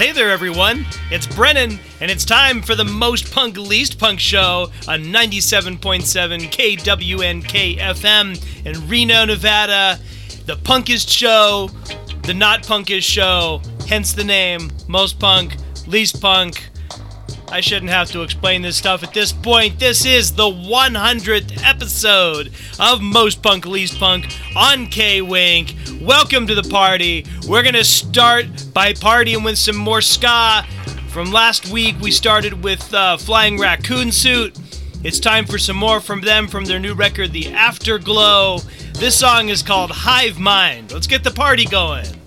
Hey there, everyone. It's Brennan, and it's time for the most punk, least punk show on 97.7 KWNK FM in Reno, Nevada. The punkest show, the not punkest show, hence the name Most Punk, Least Punk. I shouldn't have to explain this stuff at this point. This is the 100th episode of Most Punk Least Punk on K Wink. Welcome to the party. We're going to start by partying with some more ska. From last week, we started with uh, Flying Raccoon Suit. It's time for some more from them from their new record, The Afterglow. This song is called Hive Mind. Let's get the party going.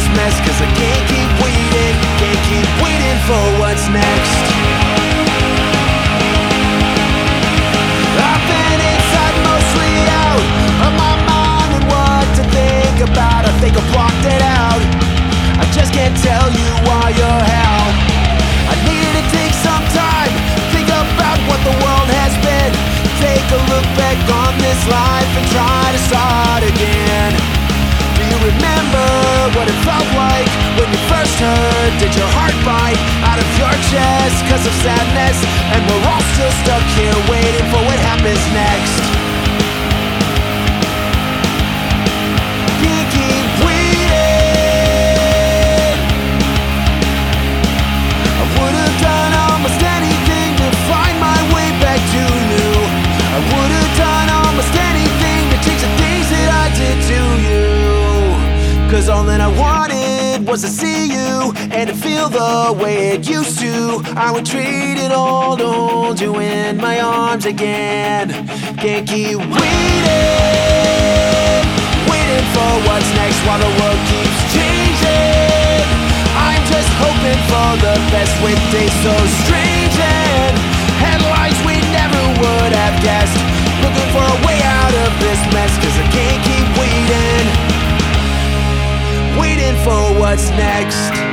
this mess Cause I can't keep waiting, can't keep waiting for what's next. I've been inside, mostly out of my mind and what to think about. I think I blocked it out. I just can't tell you why I to take some time Think about what the world has been. Take a look back on this life and try to start again. Remember what it felt like when you first heard? Did your heart bite out of your chest because of sadness? And we're all still stuck here waiting for what happens next. Cause all that I wanted was to see you and to feel the way it used to. I would trade it all to hold you in my arms again. Can't keep waiting, waiting for what's next while the world keeps changing. I'm just hoping for the best with days so strange and headlines we never would have guessed. Looking for a way out of this mess, cause I can't keep waiting waiting for what's next.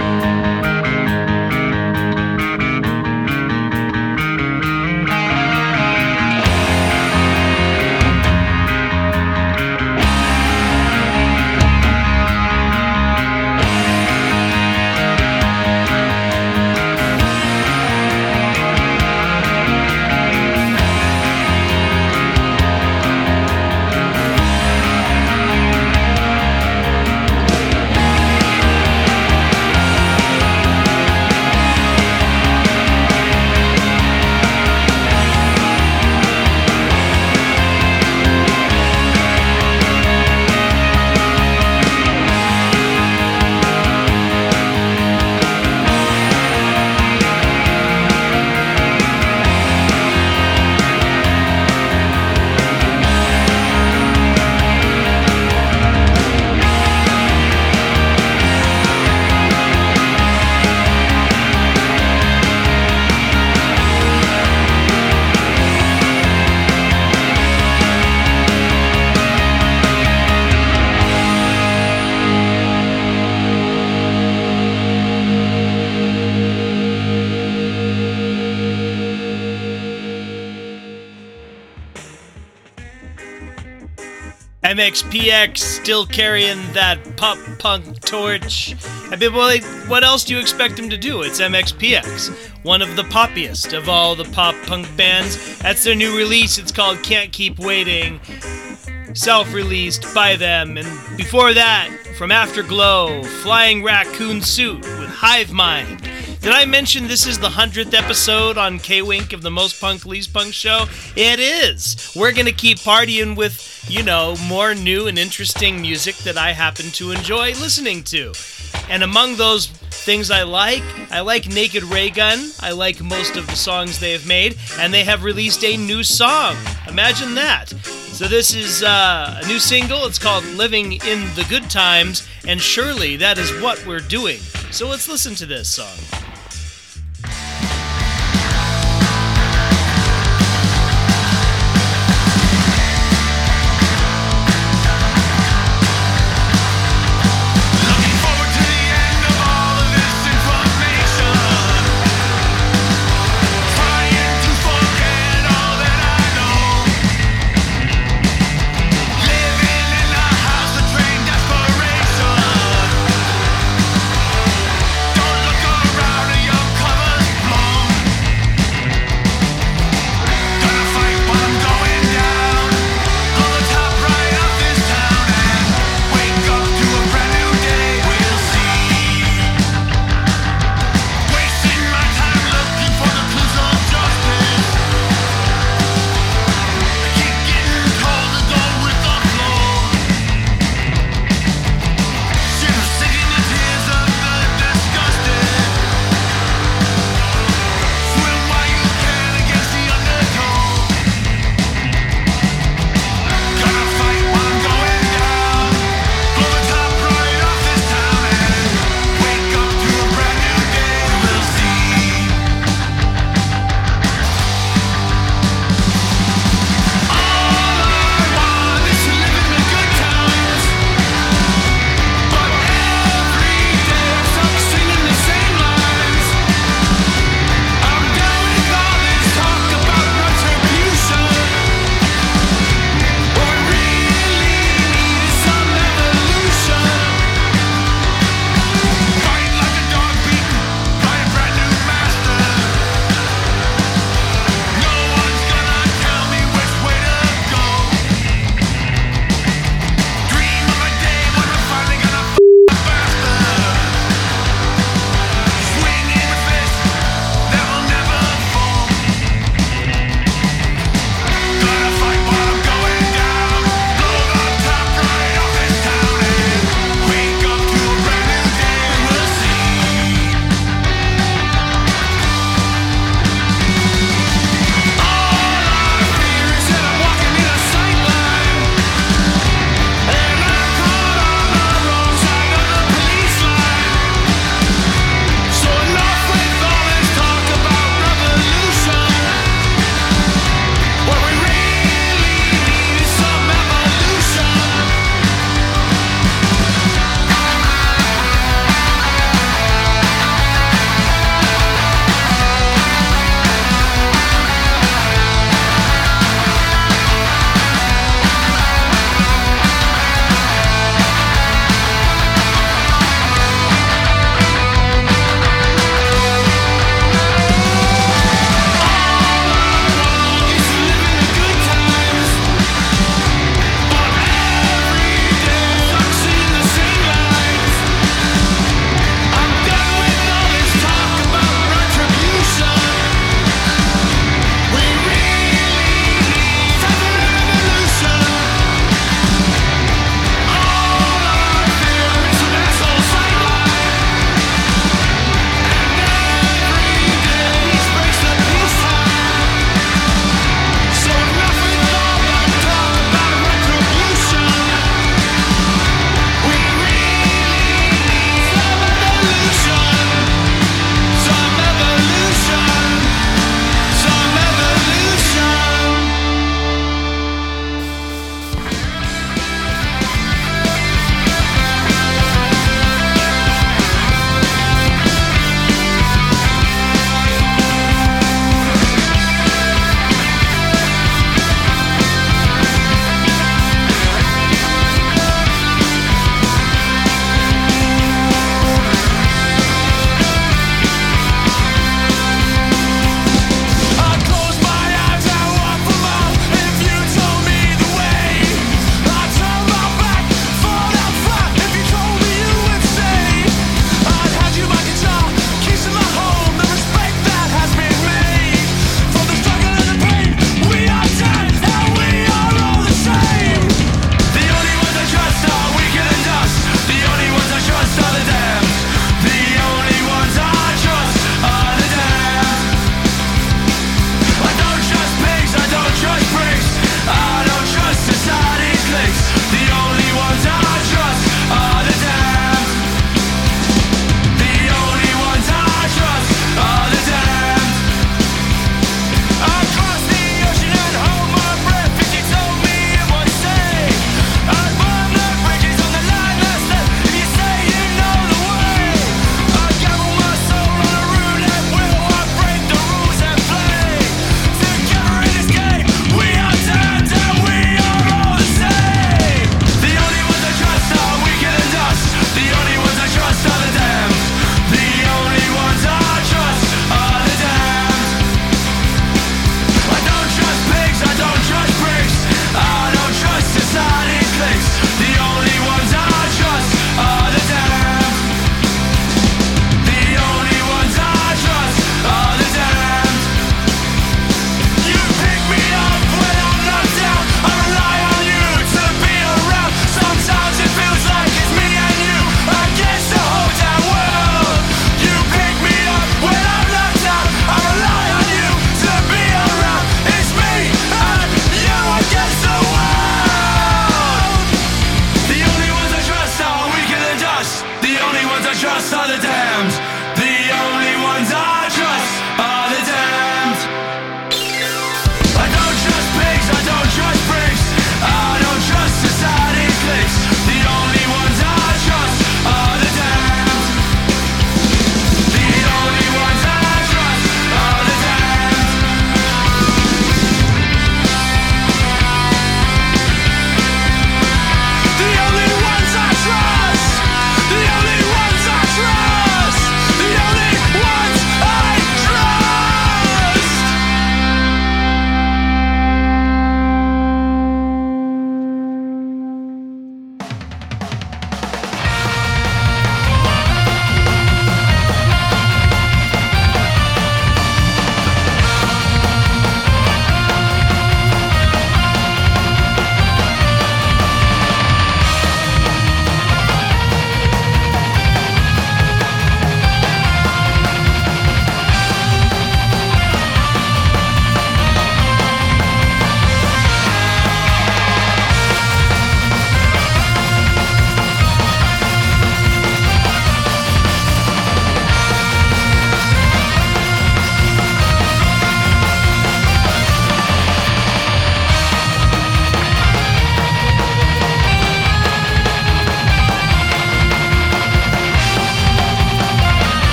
Still carrying that pop punk torch. I mean, well, what else do you expect him to do? It's MXPX, one of the poppiest of all the pop punk bands. That's their new release. It's called Can't Keep Waiting, self released by them. And before that, from Afterglow, Flying Raccoon Suit with Hive Mind. Did I mention this is the 100th episode on K Wink of the Most Punk Least Punk show? It is. We're going to keep partying with, you know, more new and interesting music that I happen to enjoy listening to. And among those things I like, I like Naked Raygun. I like most of the songs they have made, and they have released a new song. Imagine that. So this is uh, a new single. It's called Living in the Good Times, and surely that is what we're doing. So let's listen to this song.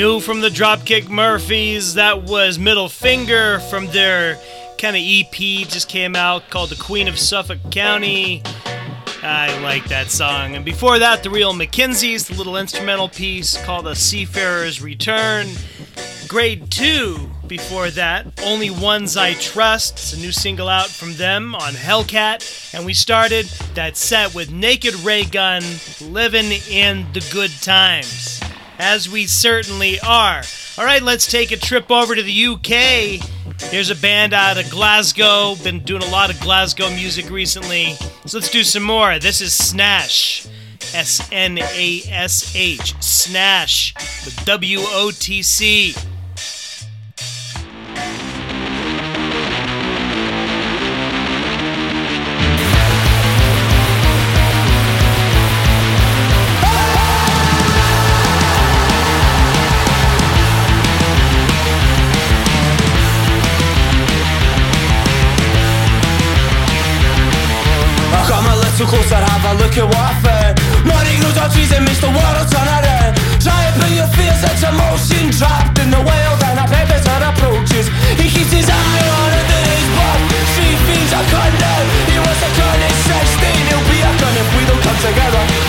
New from the Dropkick Murphys, that was Middle Finger from their kind of EP just came out called The Queen of Suffolk County. I like that song. And before that, The Real McKenzies, the little instrumental piece called A Seafarer's Return. Grade 2 before that, Only Ones I Trust. It's a new single out from them on Hellcat. And we started that set with Naked Raygun, Living in the Good Times as we certainly are. All right, let's take a trip over to the UK. Here's a band out of Glasgow, been doing a lot of Glasgow music recently. So let's do some more. This is Snash. S N A S H. Snash with W O T C. So close I'd have a look at what I found Not ignores our trees and makes the world turn around Try and put your fears into motion Trapped in the wild and a predator approaches. He keeps his eye on it in his blood Street fiends are gone He wants a gun at 16 He'll be a gun if we don't come together.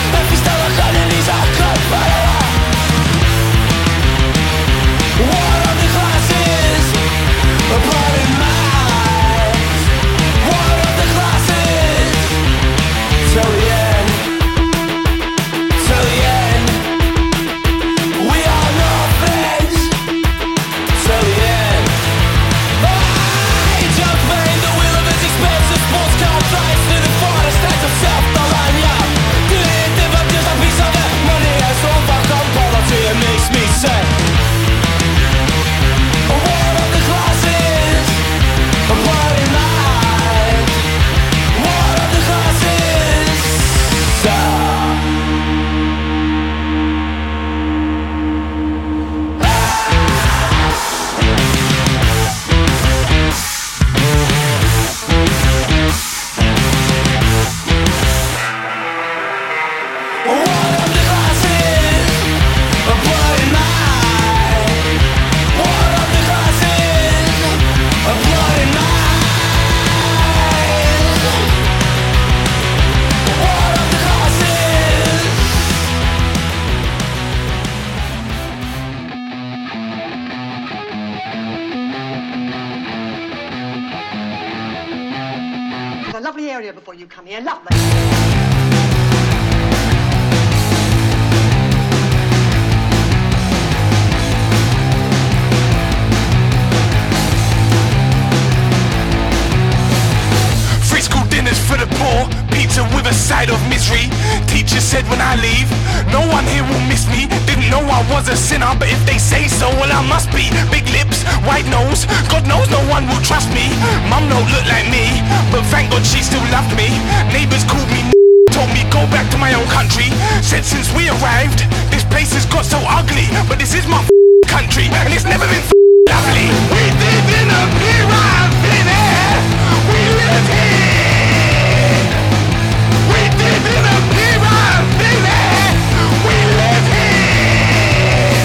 Said since we arrived This place has got so ugly But this is my country And it's never been lovely. We live in a pyramid We live here. We live in a pyramid We live here.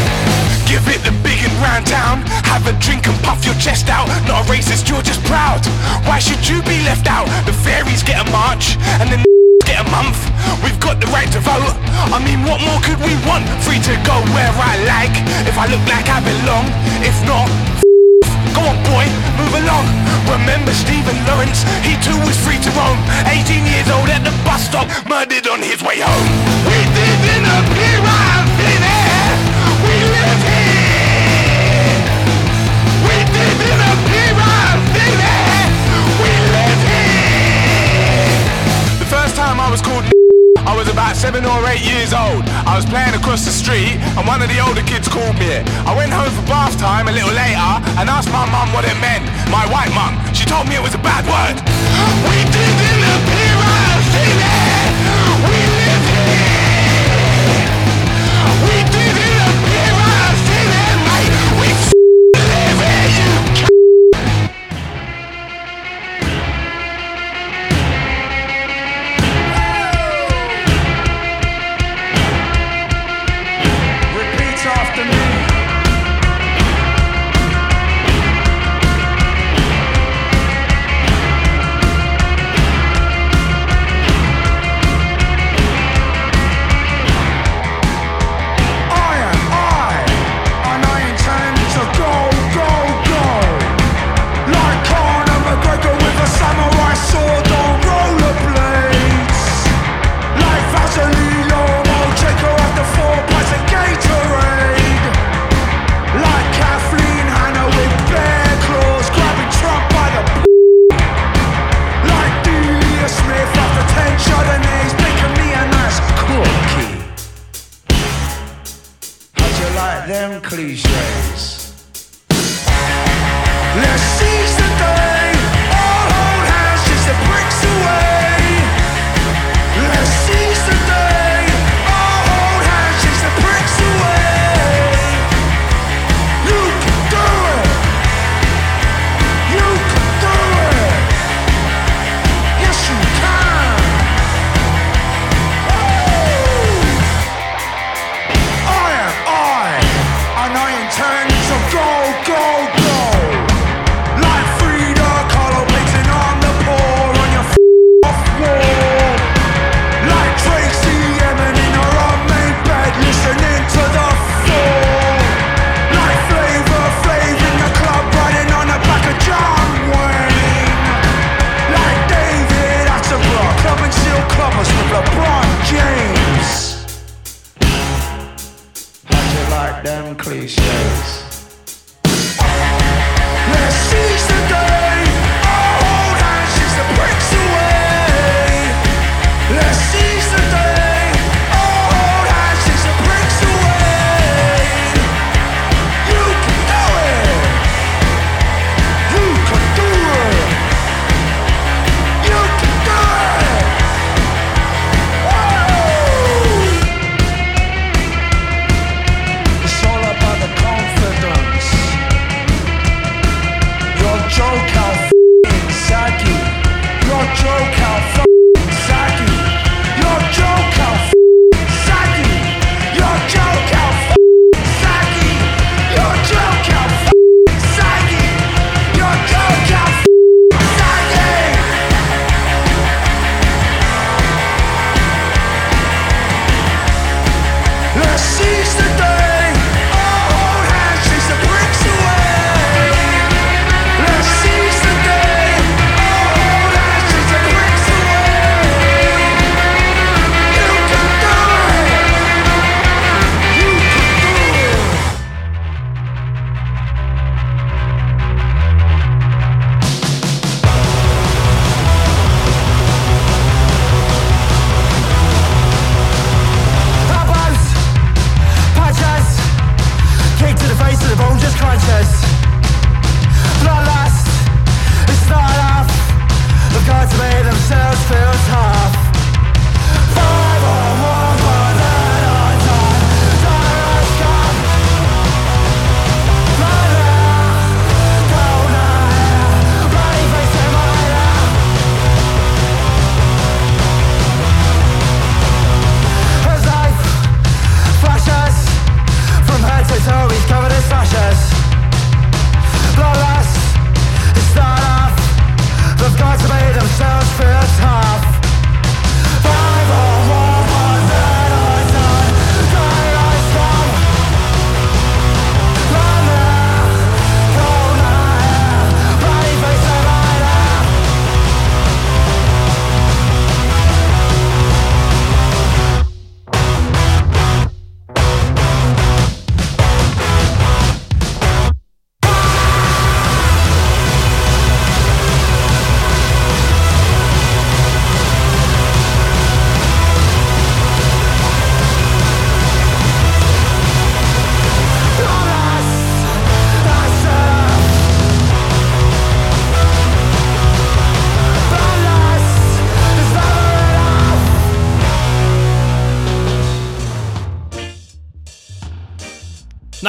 Give it the big and round town. Have a drink and puff your chest out. Not a racist, you're just proud. Why should you be left out? The fairies get a march And the get a month We've got the right to vote. I mean what more could we want? Free to go where I like. If I look like I belong. If not Go on boy, move along. Remember Stephen Lawrence? He too was free to roam. 18 years old at the bus stop Murdered on his way home. We live in a pyramid We live here. We We live here. The first time I was called I was about seven or eight years old. I was playing across the street and one of the older kids called me. I went home for bath time a little later and asked my mum what it meant. My white mum. She told me it was a bad word. We live in a pyramid.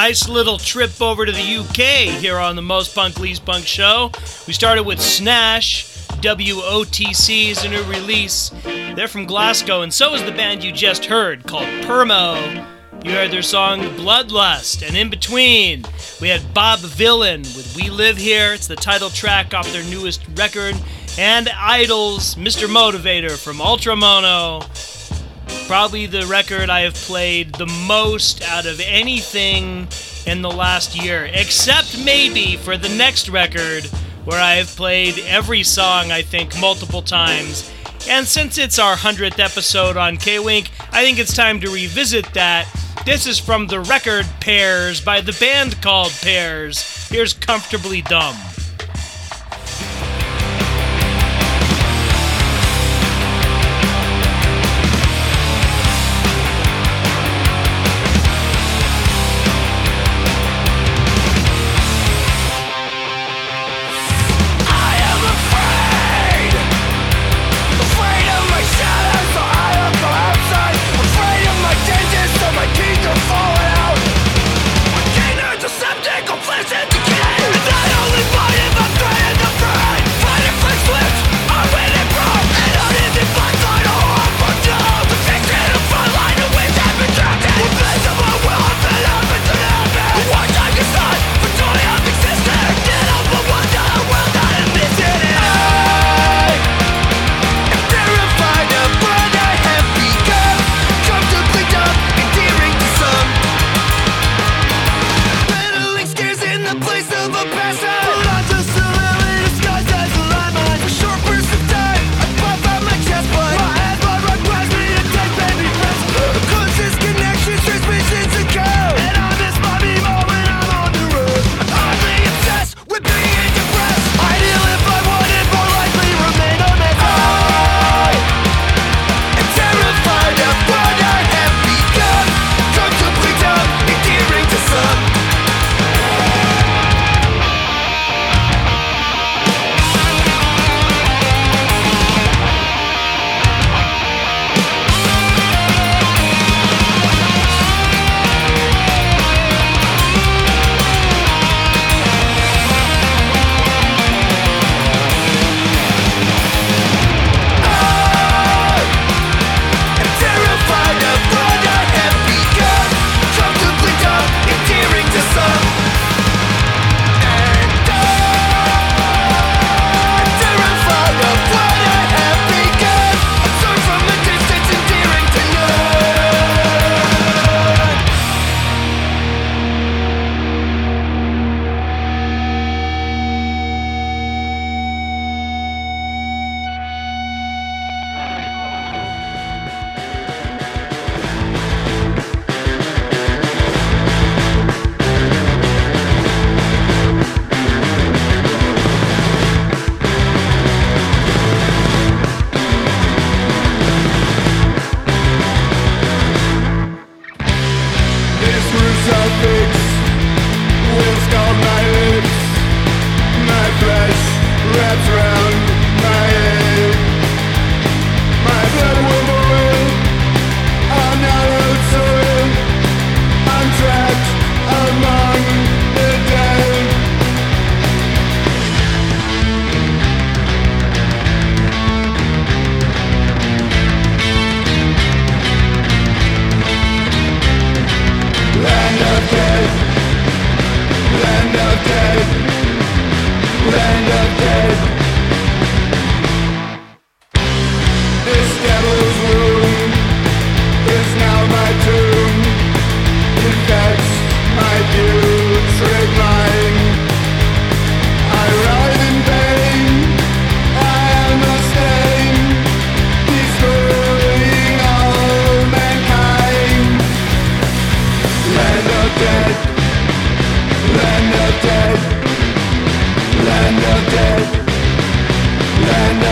Nice little trip over to the UK here on the Most Punk Least Punk show. We started with Snash. WOTC is a new release. They're from Glasgow, and so is the band you just heard called Permo. You heard their song Bloodlust, and in between, we had Bob Vylan with We Live Here. It's the title track off their newest record. And IDLES, Mr. Motivator from Ultramono probably the record I have played the most out of anything in the last year, except maybe for the next record, where I have played every song, I think, multiple times. And since it's our 100th episode on K Wink, I think it's time to revisit that. This is from the record Pears by the band called Pears. Here's Comfortably Dumb.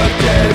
again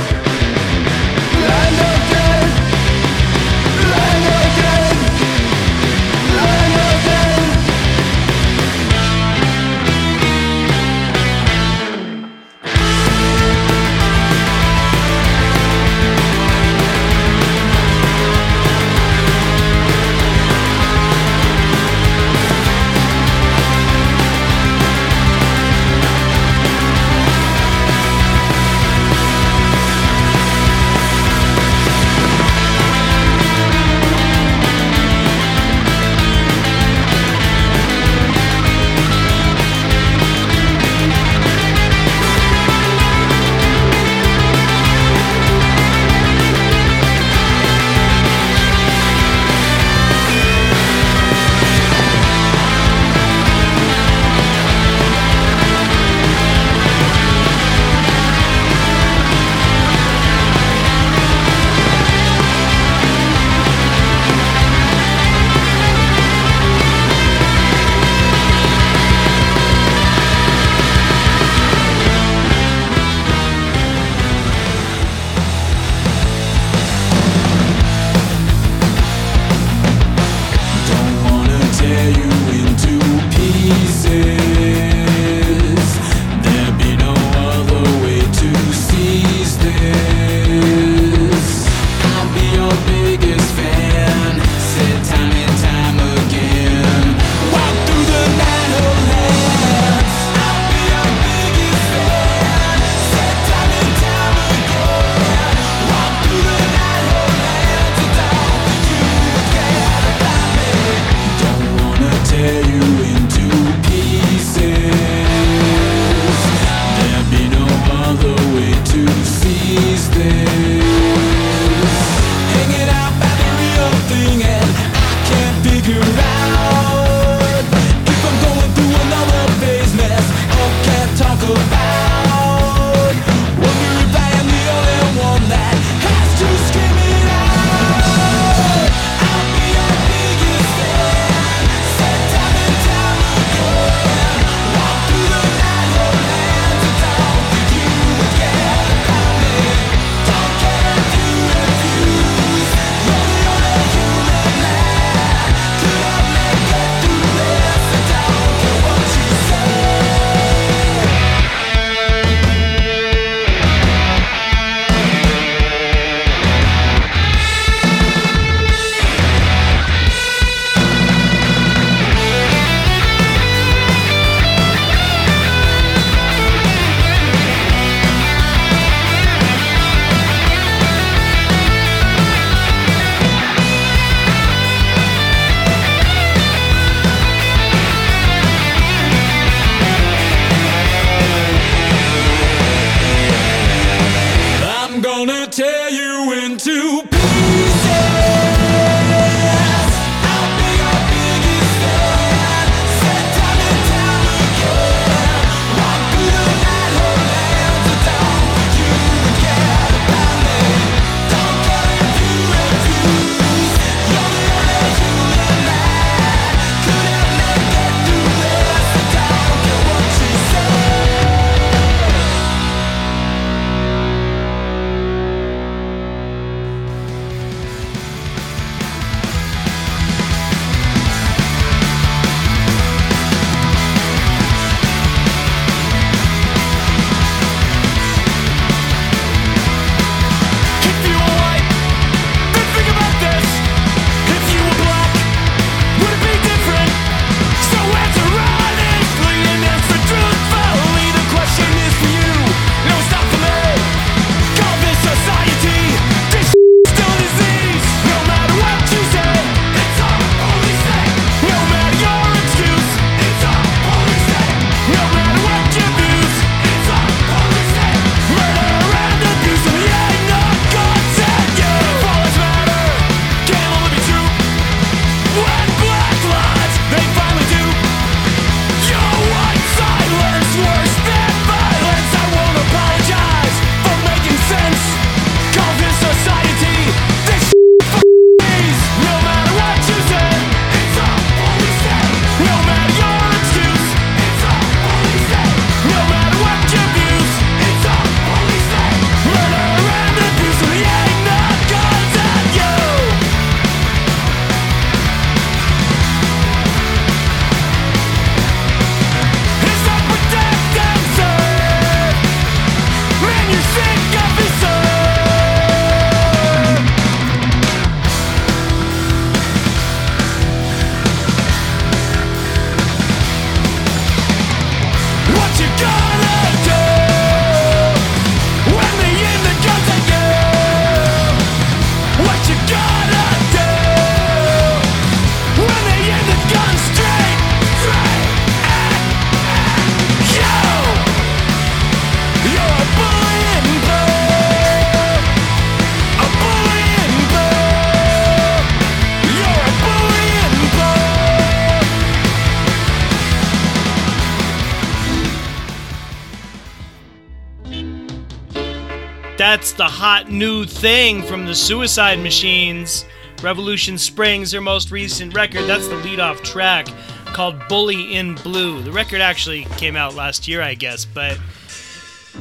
hot new thing from the Suicide Machines. Revolution Springs, their most recent record. That's the lead-off track called Bully in Blue. The record actually came out last year, I guess, but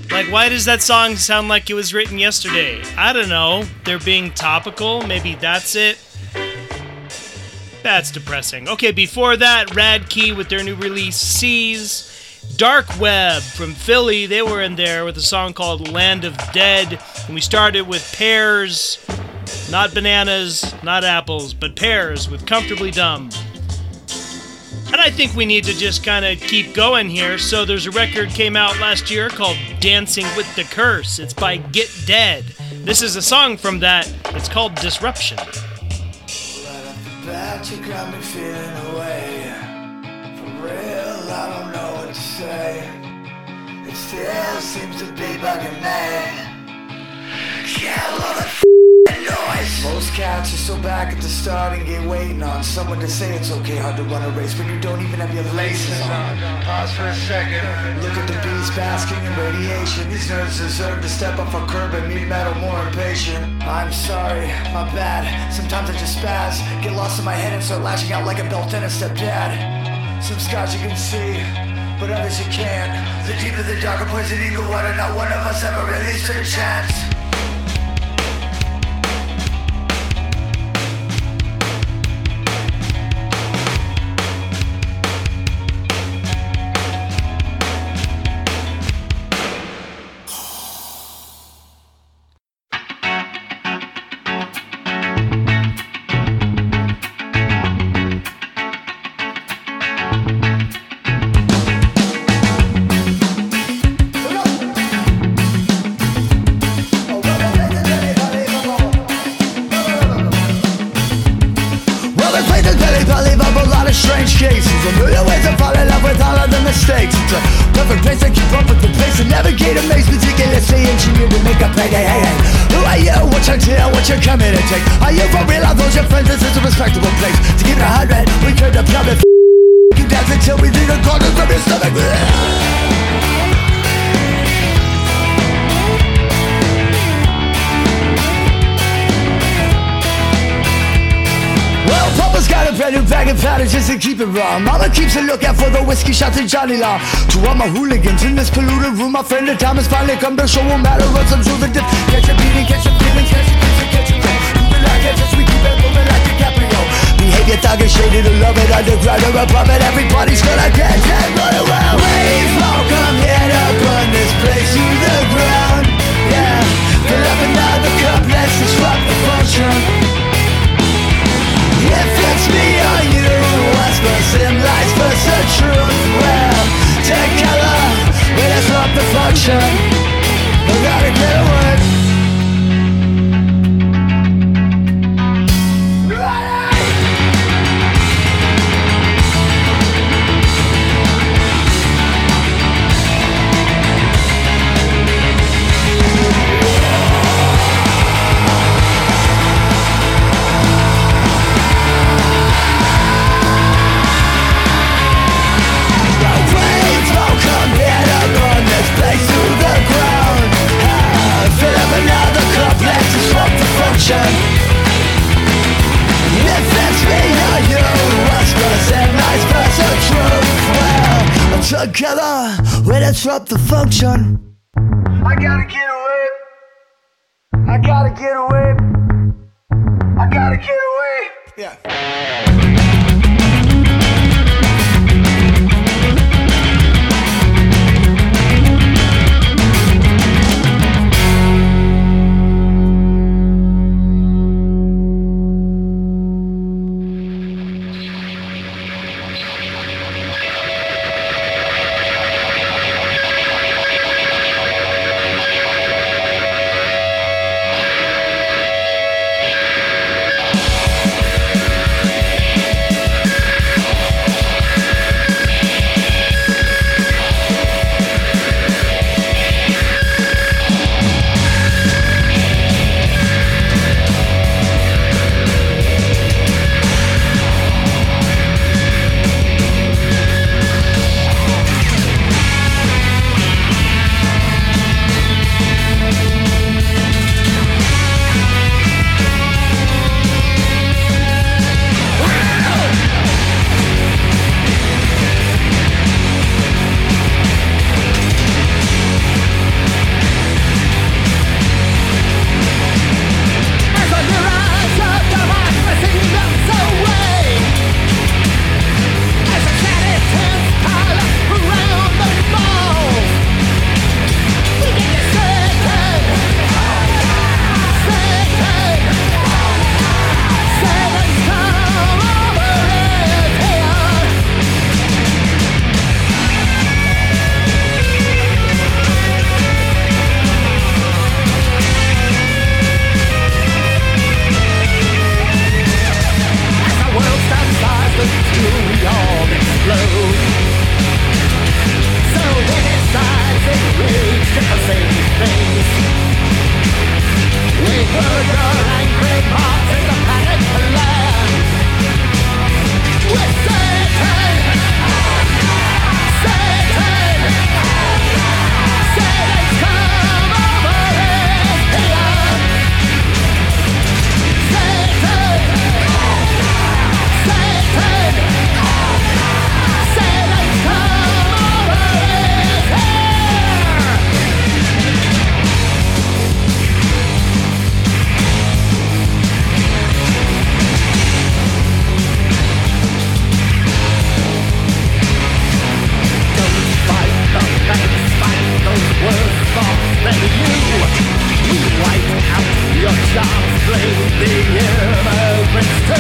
like, why does that song sound like it was written yesterday? I don't know. They're being topical. Maybe that's it. That's depressing. Okay, before that, Radkey with their new release, Seas. Dark Web from Philly, they were in there with a song called Land of Dead. And we started with Pears, not bananas, not apples, but pears with Comfortably Dumb. And I think we need to just kind of keep going here. So there's a record came out last year called Dancing with the Curse. It's by Get Dead. This is a song from that. It's called Disruption. Right still seems to be bugging me. Yeah, love that noise. Most cats are so back at the starting gate waiting on someone to say it's okay hard to run a race when you don't even have your laces on. Pause for a second. Look at the bees basking in radiation. These nerds deserve to step off a curb and meet metal more impatient. I'm sorry, my bad. Sometimes I just spaz, get lost in my head and start lashing out like a built-in stepdad. Some scars you can see, but others you can't. The deeper the darker poison eagle water, not one of us ever stood a chance. Law. To all my hooligans in this polluted room, my friend the time has finally come to show run some through the dip. Catch a beating, catch a feeling, catch a kiss, catch a thing. Moving like just we keep it moving like DiCaprio. Behavior thuggish, shaded to love it, underground or above it. Everybody's gonna dance and run around. Wave, all come here to burn this place to the ground. Yeah, fill up another cup, let's disrupt the function. If it's me disrupt disrupt the function. your child's play the air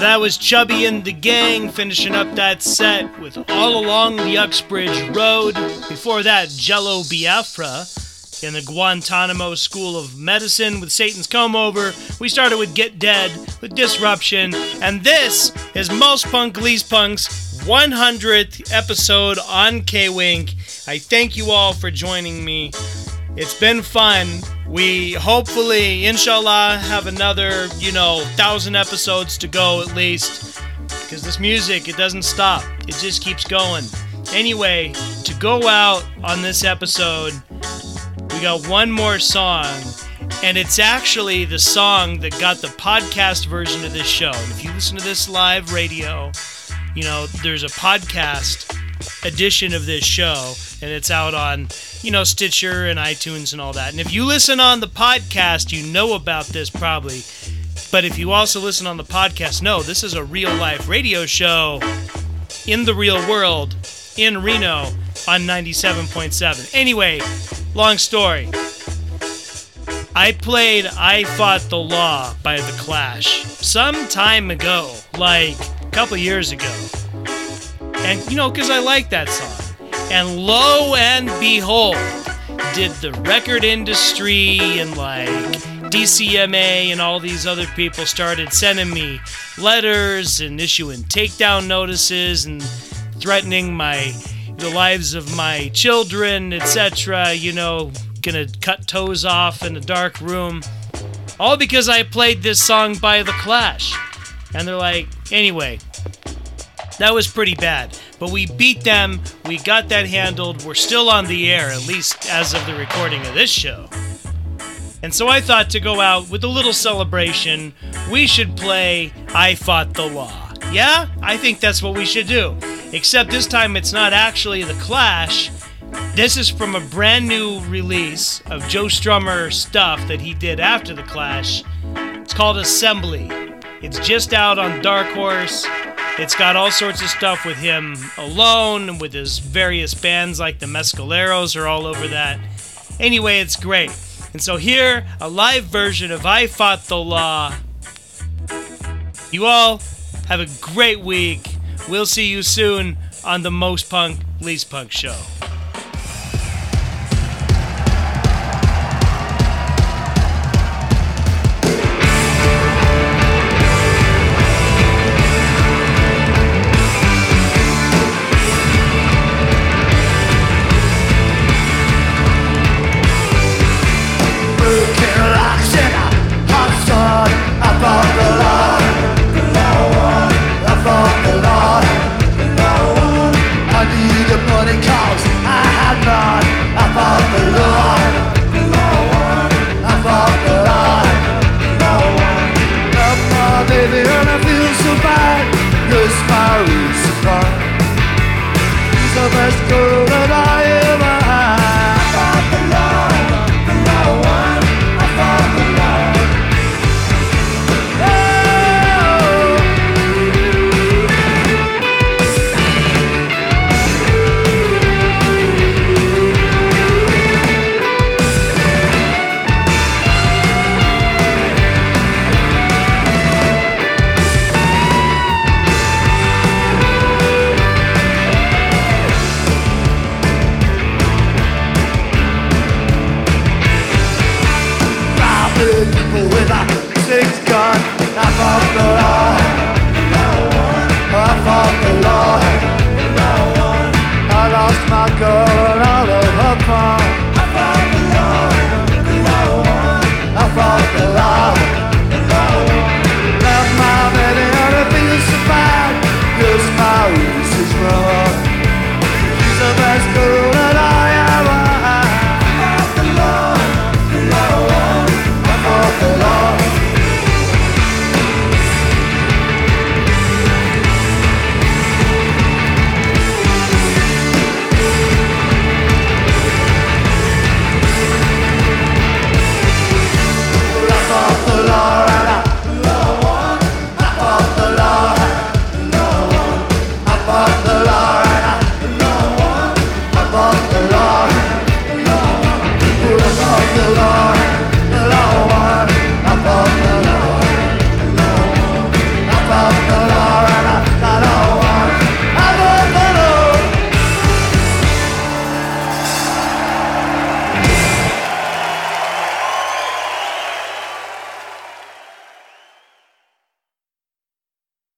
That was Chubby and the Gang finishing up that set with All Along the Uxbridge Road. Before that, Jello Biafra in the Guantanamo School of Medicine with Satan's Comb Over. We started with Get Dead with Disruption. And this is Most Punk Least Punk's 100th episode on K Wink. I thank you all for joining me. It's been fun. We hopefully, inshallah, have another, you know, thousand episodes to go at least. Because this music, it doesn't stop, it just keeps going. Anyway, to go out on this episode, we got one more song, and it's actually the song that got the podcast version of this show. And if you listen to this live radio, you know, there's a podcast edition of this show, and it's out on, you know, Stitcher and iTunes and all that. And if you listen on the podcast, you know about this probably. But if you also listen on the podcast, no, this is a real life radio show in the real world in Reno on 97.7. Anyway, long story. I played I Fought the Law by The Clash some time ago, like a couple years ago. And, you know, because I like that song. And lo and behold, did the record industry and like DCMA and all these other people started sending me letters and issuing takedown notices and threatening my the lives of my children, etc. You know, gonna cut toes off in a dark room, all because I played this song by The Clash. And they're like, anyway, that was pretty bad. But we beat them, we got that handled, we're still on the air, at least as of the recording of this show. And so I thought to go out with a little celebration, we should play I Fought the Law. Yeah, I think that's what we should do. Except this time it's not actually The Clash. This is from a brand new release of Joe Strummer stuff that he did after The Clash. It's called Assembly. It's just out on Dark Horse. It's got all sorts of stuff with him alone, with his various bands like the Mescaleros are all over that. Anyway, it's great. And so here, a live version of I Fought the Law. You all have a great week. We'll see you soon on the Most Punk, Least Punk show.